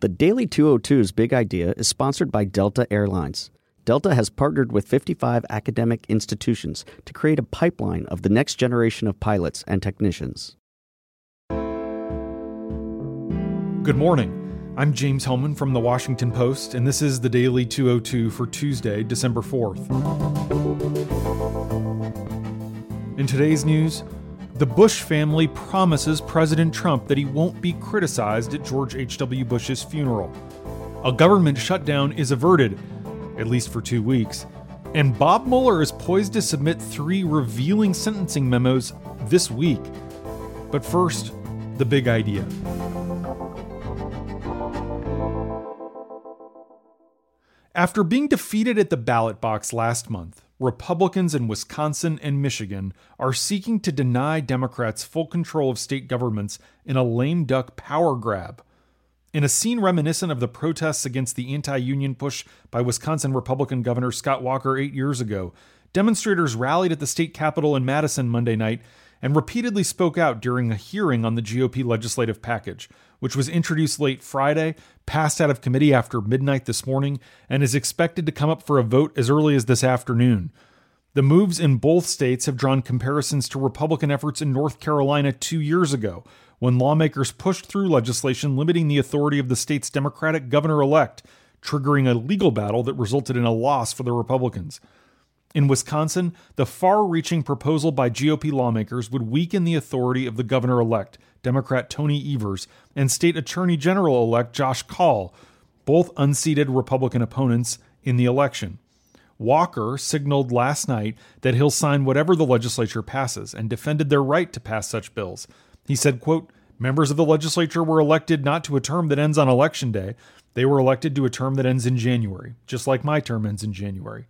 The Daily 202's big idea is sponsored by Delta Airlines. Delta has partnered with 55 academic institutions to create a pipeline of the next generation of pilots and technicians. Good morning. I'm James Hohmann from the Washington Post, and this is the Daily 202 for Tuesday, December 4th. In today's news, the Bush family promises President Trump that he won't be criticized at George H.W. Bush's funeral. A government shutdown is averted, at least for two weeks. And Bob Mueller is poised to submit three revealing sentencing memos this week. But first, the big idea. After being defeated at the ballot box last month, Republicans in Wisconsin and Michigan are seeking to deny Democrats full control of state governments in a lame duck power grab. In a scene reminiscent of the protests against the anti union push by Wisconsin Republican Governor Scott Walker eight years ago, demonstrators rallied at the state capitol in Madison Monday night and repeatedly spoke out during a hearing on the GOP legislative package, which was introduced late Friday, passed out of committee after midnight this morning, and is expected to come up for a vote as early as this afternoon. The moves in both states have drawn comparisons to Republican efforts in North Carolina two years ago, when lawmakers pushed through legislation limiting the authority of the state's Democratic governor elect, triggering a legal battle that resulted in a loss for the Republicans. In Wisconsin, the far reaching proposal by GOP lawmakers would weaken the authority of the governor elect, Democrat Tony Evers, and state attorney general elect Josh Kaul, both unseated Republican opponents in the election. Walker signaled last night that he'll sign whatever the legislature passes and defended their right to pass such bills. He said, quote, Members of the legislature were elected not to a term that ends on election day. They were elected to a term that ends in January, just like my term ends in January.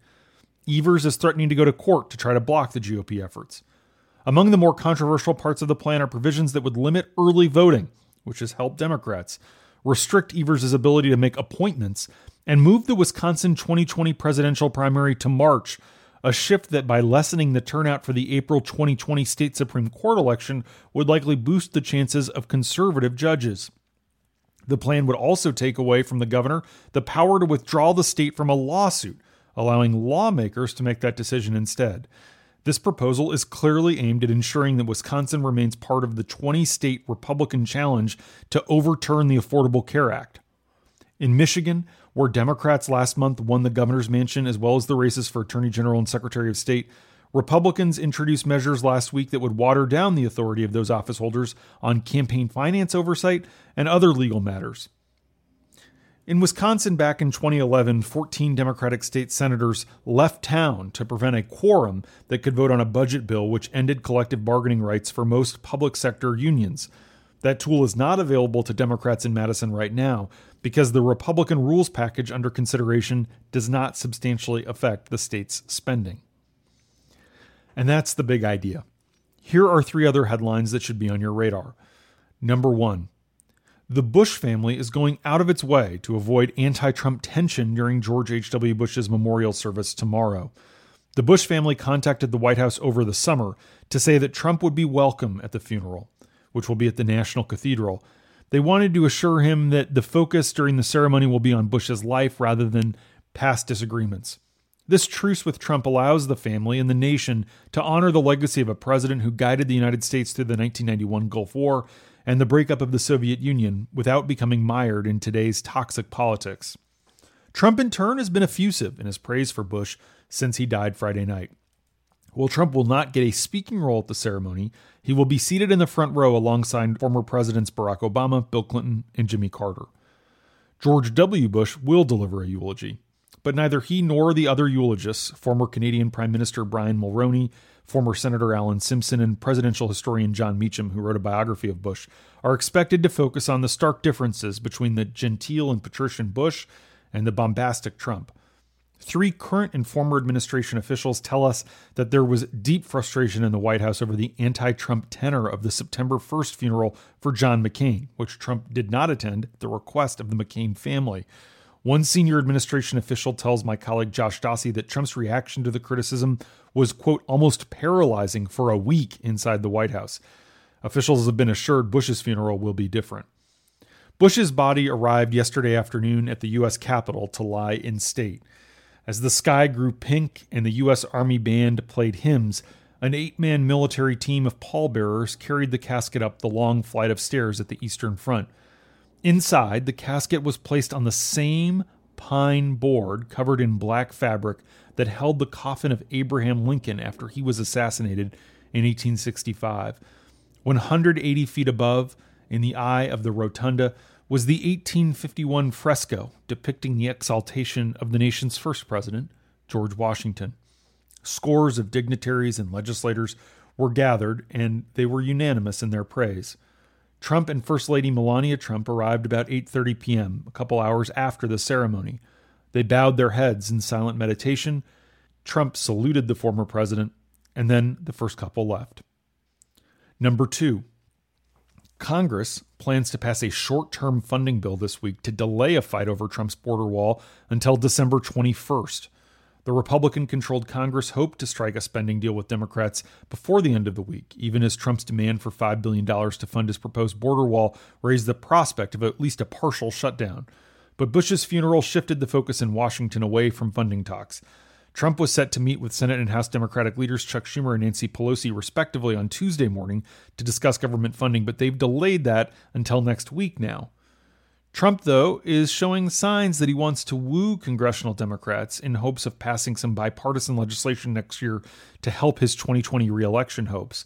Evers is threatening to go to court to try to block the GOP efforts. Among the more controversial parts of the plan are provisions that would limit early voting, which has helped Democrats, restrict Evers' ability to make appointments, and move the Wisconsin 2020 presidential primary to March, a shift that, by lessening the turnout for the April 2020 state Supreme Court election, would likely boost the chances of conservative judges. The plan would also take away from the governor the power to withdraw the state from a lawsuit allowing lawmakers to make that decision instead. This proposal is clearly aimed at ensuring that Wisconsin remains part of the 20 state Republican challenge to overturn the Affordable Care Act. In Michigan, where Democrats last month won the governor's mansion as well as the races for Attorney General and Secretary of State, Republicans introduced measures last week that would water down the authority of those office holders on campaign finance oversight and other legal matters. In Wisconsin back in 2011, 14 Democratic state senators left town to prevent a quorum that could vote on a budget bill which ended collective bargaining rights for most public sector unions. That tool is not available to Democrats in Madison right now because the Republican rules package under consideration does not substantially affect the state's spending. And that's the big idea. Here are three other headlines that should be on your radar. Number one, the Bush family is going out of its way to avoid anti Trump tension during George H.W. Bush's memorial service tomorrow. The Bush family contacted the White House over the summer to say that Trump would be welcome at the funeral, which will be at the National Cathedral. They wanted to assure him that the focus during the ceremony will be on Bush's life rather than past disagreements. This truce with Trump allows the family and the nation to honor the legacy of a president who guided the United States through the 1991 Gulf War and the breakup of the Soviet Union without becoming mired in today's toxic politics. Trump, in turn, has been effusive in his praise for Bush since he died Friday night. While Trump will not get a speaking role at the ceremony, he will be seated in the front row alongside former Presidents Barack Obama, Bill Clinton, and Jimmy Carter. George W. Bush will deliver a eulogy, but neither he nor the other eulogists, former Canadian Prime Minister Brian Mulroney, former Senator Alan Simpson, and presidential historian Jon Meacham, who wrote a biography of Bush, are expected to focus on the stark differences between the genteel and patrician Bush and the bombastic Trump. Three current and former administration officials tell us that there was deep frustration in the White House over the anti Trump tenor of the September 1st funeral for John McCain, which Trump did not attend at the request of the McCain family. One senior administration official tells my colleague Josh Dawsey that Trump's reaction to the criticism was, quote, almost paralyzing for a week inside the White House. Officials have been assured Bush's funeral will be different. Bush's body arrived yesterday afternoon at the U.S. Capitol to lie in state. As the sky grew pink and the U.S. Army Band played hymns, an eight man military team of pallbearers carried the casket up the long flight of stairs at the Eastern Front. Inside, the casket was placed on the same pine board covered in black fabric that held the coffin of Abraham Lincoln after he was assassinated in 1865. 180 feet above, in the eye of the rotunda, was the 1851 fresco depicting the exaltation of the nation's first president, George Washington. Scores of dignitaries and legislators were gathered, and they were unanimous in their praise. Trump and First Lady Melania Trump arrived about 8:30 p.m., a couple hours after the ceremony. They bowed their heads in silent meditation. Trump saluted the former president, and then the first couple left. Number 2. Congress plans to pass a short term funding bill this week to delay a fight over Trump's border wall until December 21st. The Republican controlled Congress hoped to strike a spending deal with Democrats before the end of the week, even as Trump's demand for $5 billion to fund his proposed border wall raised the prospect of at least a partial shutdown. But Bush's funeral shifted the focus in Washington away from funding talks. Trump was set to meet with Senate and House Democratic leaders Chuck Schumer and Nancy Pelosi, respectively, on Tuesday morning to discuss government funding, but they've delayed that until next week now. Trump, though, is showing signs that he wants to woo congressional Democrats in hopes of passing some bipartisan legislation next year to help his 2020 reelection hopes.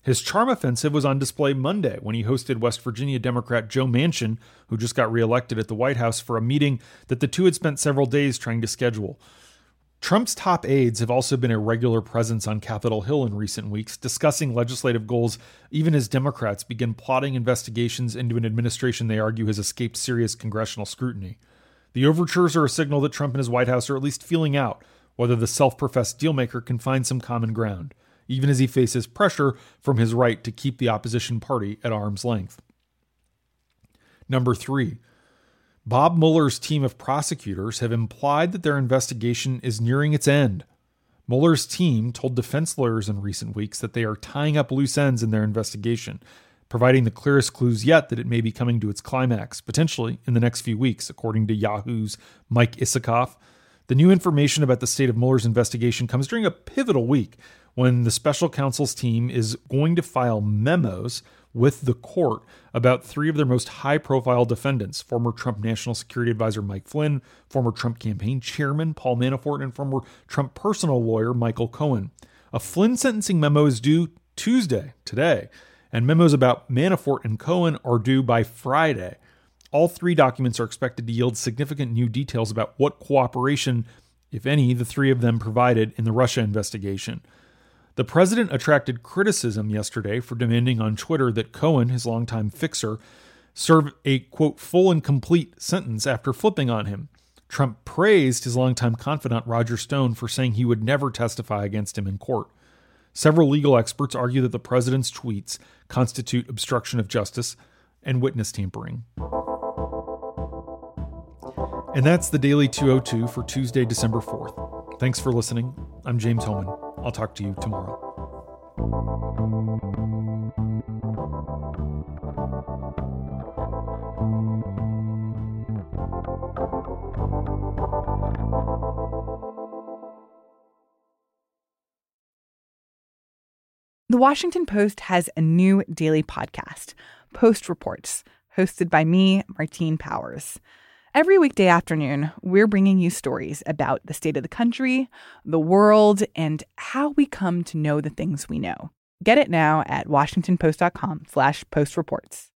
His charm offensive was on display Monday when he hosted West Virginia Democrat Joe Manchin, who just got reelected at the White House, for a meeting that the two had spent several days trying to schedule. Trump's top aides have also been a regular presence on Capitol Hill in recent weeks, discussing legislative goals, even as Democrats begin plotting investigations into an administration they argue has escaped serious congressional scrutiny. The overtures are a signal that Trump and his White House are at least feeling out whether the self professed dealmaker can find some common ground, even as he faces pressure from his right to keep the opposition party at arm's length. Number three, Bob Mueller's team of prosecutors have implied that their investigation is nearing its end. Mueller's team told defense lawyers in recent weeks that they are tying up loose ends in their investigation, providing the clearest clues yet that it may be coming to its climax, potentially in the next few weeks, according to Yahoo's Mike Isikoff. The new information about the state of Mueller's investigation comes during a pivotal week when the special counsel's team is going to file memos with the court about three of their most high profile defendants former Trump National Security Advisor Mike Flynn, former Trump campaign chairman Paul Manafort, and former Trump personal lawyer Michael Cohen. A Flynn sentencing memo is due Tuesday, today, and memos about Manafort and Cohen are due by Friday. All three documents are expected to yield significant new details about what cooperation, if any, the three of them provided in the Russia investigation. The president attracted criticism yesterday for demanding on Twitter that Cohen, his longtime fixer, serve a quote full and complete sentence after flipping on him. Trump praised his longtime confidant Roger Stone for saying he would never testify against him in court. Several legal experts argue that the president's tweets constitute obstruction of justice and witness tampering. And that's the Daily 202 for Tuesday, December 4th. Thanks for listening. I'm James Hohmann. I'll talk to you tomorrow. The Washington Post has a new daily podcast, Post Reports, hosted by me, Martine Powers. Every weekday afternoon, we're bringing you stories about the state of the country, the world, and how we come to know the things we know. Get it now at washingtonpost.com slash postreports.